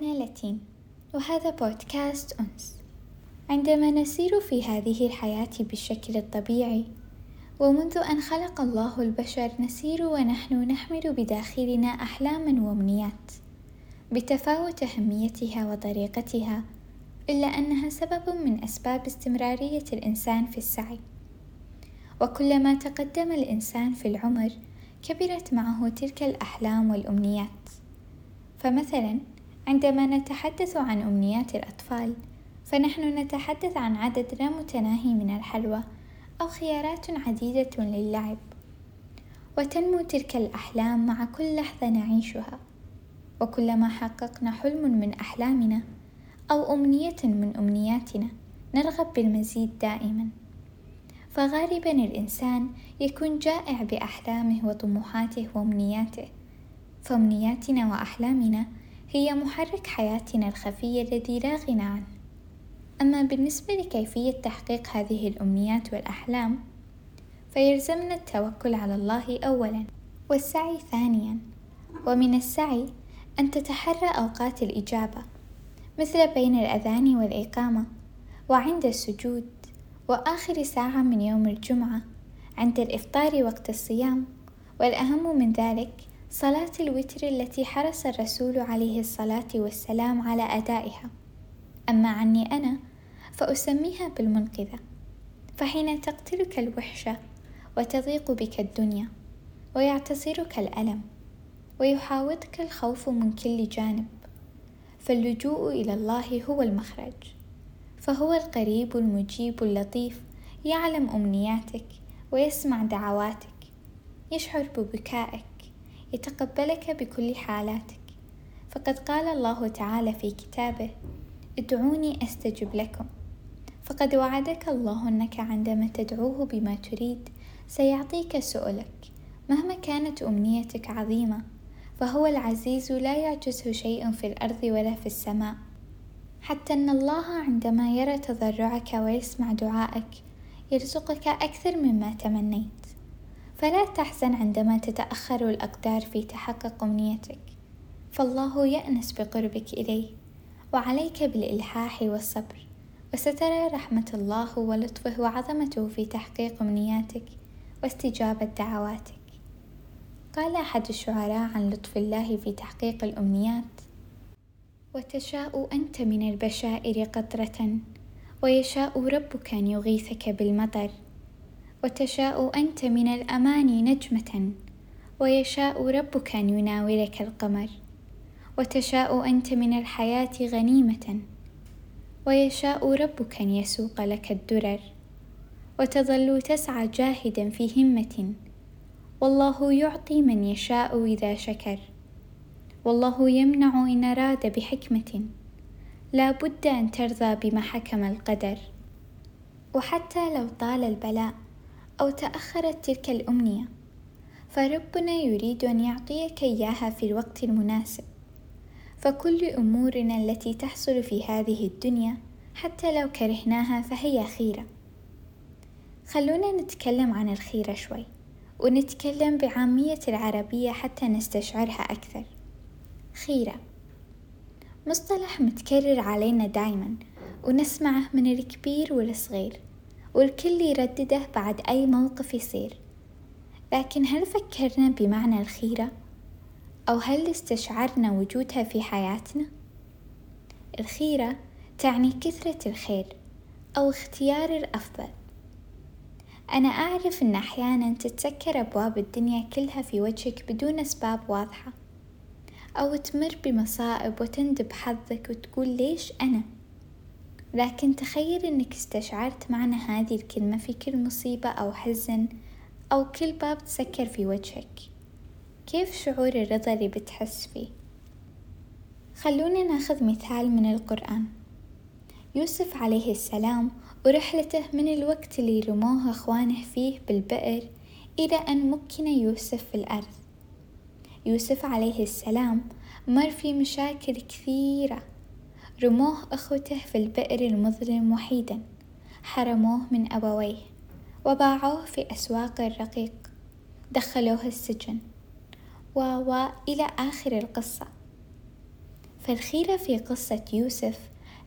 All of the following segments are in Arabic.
أنا لاتين وهذا بودكاست أنس. عندما نسير في هذه الحياة بالشكل الطبيعي ومنذ أن خلق الله البشر نسير ونحن نحمل بداخلنا أحلاما وأمنيات بتفاوت أهميتها وطريقتها إلا أنها سبب من أسباب استمرارية الإنسان في السعي. وكلما تقدم الإنسان في العمر كبرت معه تلك الأحلام والأمنيات. فمثلا عندما نتحدث عن أمنيات الأطفال فنحن نتحدث عن عدد لا متناهي من الحلوى أو خيارات عديدة للعب. وتنمو تلك الأحلام مع كل لحظة نعيشها. وكلما حققنا حلم من أحلامنا أو أمنية من أمنياتنا نرغب بالمزيد دائما. فغالبا الإنسان يكون جائع بأحلامه وطموحاته وأمنياته. فأمنياتنا وأحلامنا هي محرك حياتنا الخفي الذي لا غنى عنه. أما بالنسبة لكيفية تحقيق هذه الأمنيات والأحلام فيلزمنا التوكل على الله أولا والسعي ثانيا ومن السعي أن تتحرى أوقات الإجابة مثل بين الأذان والإقامة وعند السجود وآخر ساعة من يوم الجمعة عند الإفطار وقت الصيام والأهم من ذلك صلاة الوتر التي حرص الرسول عليه الصلاة والسلام على أدائها. أما عني أنا فأسميها بالمنقذة. فحين تقتلك الوحشة وتضيق بك الدنيا ويعتصرك الألم ويحاوطك الخوف من كل جانب فاللجوء إلى الله هو المخرج. فهو القريب المجيب اللطيف يعلم أمنياتك ويسمع دعواتك يشعر ببكائك يتقبلك بكل حالاتك. فقد قال الله تعالى في كتابه ادعوني أستجب لكم. فقد وعدك الله أنك عندما تدعوه بما تريد سيعطيك سؤلك مهما كانت أمنيتك عظيمة فهو العزيز لا يعجزه شيء في الأرض ولا في السماء. حتى أن الله عندما يرى تضرعك ويسمع دعائك يرزقك أكثر مما تمنيت. فلا تحزن عندما تتأخر الأقدار في تحقق أمنيتك فالله يأنس بقربك إليه وعليك بالإلحاح والصبر. وسترى رحمة الله ولطفه وعظمته في تحقيق أمنياتك واستجابة دعواتك. قال أحد الشعراء عن لطف الله في تحقيق الأمنيات وتشاء أنت من البشائر قطرة ويشاء ربك أن يغيثك بالمطر. وتشاء أنت من الأماني نجمة ويشاء ربك أن يناولك القمر وتشاء أنت من الحياة غنيمة ويشاء ربك أن يسوق لك الدرر وتظل تسعى جاهدا في همة والله يعطي من يشاء إذا شكر والله يمنع إن أراد بحكمة لا بد أن ترضى بما حكم القدر. وحتى لو طال البلاء أو تأخرت تلك الأمنية. فربنا يريد أن يعطيك إياها في الوقت المناسب. فكل أمورنا التي تحصل في هذه الدنيا حتى لو كرهناها فهي خيرة. خلونا نتكلم عن الخيرة شوي ونتكلم بعامية العربية حتى نستشعرها أكثر. خيرة. مصطلح متكرر علينا دايما ونسمعه من الكبير والصغير. والكل يردده بعد أي موقف يصير لكن هل فكرنا بمعنى الخيرة؟ أو هل استشعرنا وجودها في حياتنا؟ الخيرة تعني كثرة الخير أو اختيار الأفضل أنا أعرف أن أحيانا تتسكر أبواب الدنيا كلها في وجهك بدون أسباب واضحة أو تمر بمصائب وتندب حظك وتقول ليش أنا؟ لكن تخيل إنك استشعرت معنى هذه الكلمة في كل مصيبة أو حزن أو كل باب تسكر في وجهك. كيف شعور الرضا اللي بتحس فيه؟ خلونا ناخذ مثال من القرآن. يوسف عليه السلام ورحلته من الوقت اللي رموه أخوانه فيه بالبئر إلى أن مكن يوسف في الأرض. يوسف عليه السلام مر في مشاكل كثيرة رموه أخوته في البئر المظلم وحيدا. حرموه من أبويه وباعوه في أسواق الرقيق. دخلوه السجن و إلى آخر القصة. فالخيرة في قصة يوسف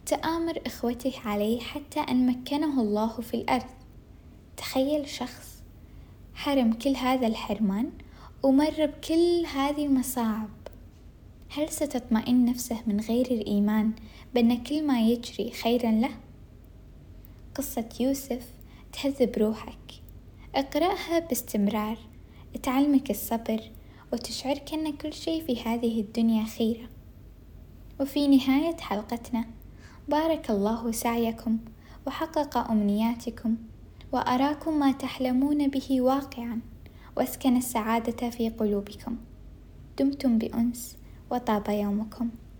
تآمر إخوته عليه حتى أن مكنه الله في الأرض. تخيل شخص حرم كل هذا الحرمان ومر بكل هذه المصاعب. هل ستطمئن نفسه من غير الإيمان بأن كل ما يجري خيرا له؟ قصة يوسف تهذب روحك. اقرأها باستمرار. تعلمك الصبر وتشعرك أن كل شيء في هذه الدنيا خيرة وفي نهاية حلقتنا بارك الله سعيكم وحقق أمنياتكم وأراكم ما تحلمون به واقعا. واسكن السعادة في قلوبكم. دمتم بأنس. وطاب يومكم.